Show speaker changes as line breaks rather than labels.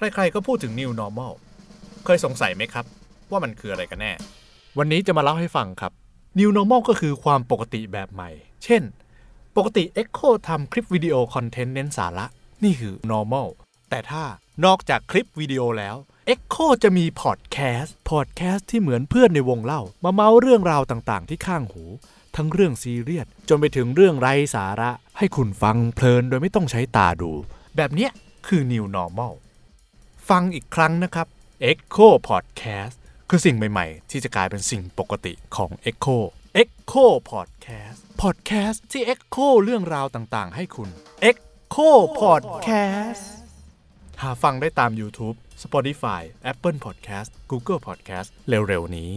ใครๆก็พูดถึง New Normal เคยสงสัยไหมครับ ว่ามันคืออะไรกันแน่ วันนี้จะมาเล่าให้ฟังครับ New Normal ก็คือความปกติแบบใหม่ เช่น ปกติ Echo ทำคลิปวิดีโอคอนเทนต์เน้นสาระ นี่คือ normal แต่ถ้านอกจากคลิปวิดีโอแล้ว Echo จะมีพอดแคสต์ พอดแคสต์ที่เหมือนเพื่อนในวงเล่า มาเมาเรื่องราวต่างๆ ที่ข้างหู ทั้งเรื่องซีเรียสจนไปถึงเรื่องไร้สาระ ให้คุณฟังเพลินโดยไม่ต้องใช้ตาดู แบบเนี้ยคือ New Normal ฟังอีกครั้งนะครับ Echo Podcast คือสิ่งใหม่ ๆ ที่จะกลายเป็นสิ่งปกติของ Echo Echo Podcast Podcast ที่ Echo เรื่องราวต่างๆ ให้คุณ Echo Podcast หาฟังได้ตาม YouTube Spotify Apple Podcast Google Podcast เร็ว ๆ นี้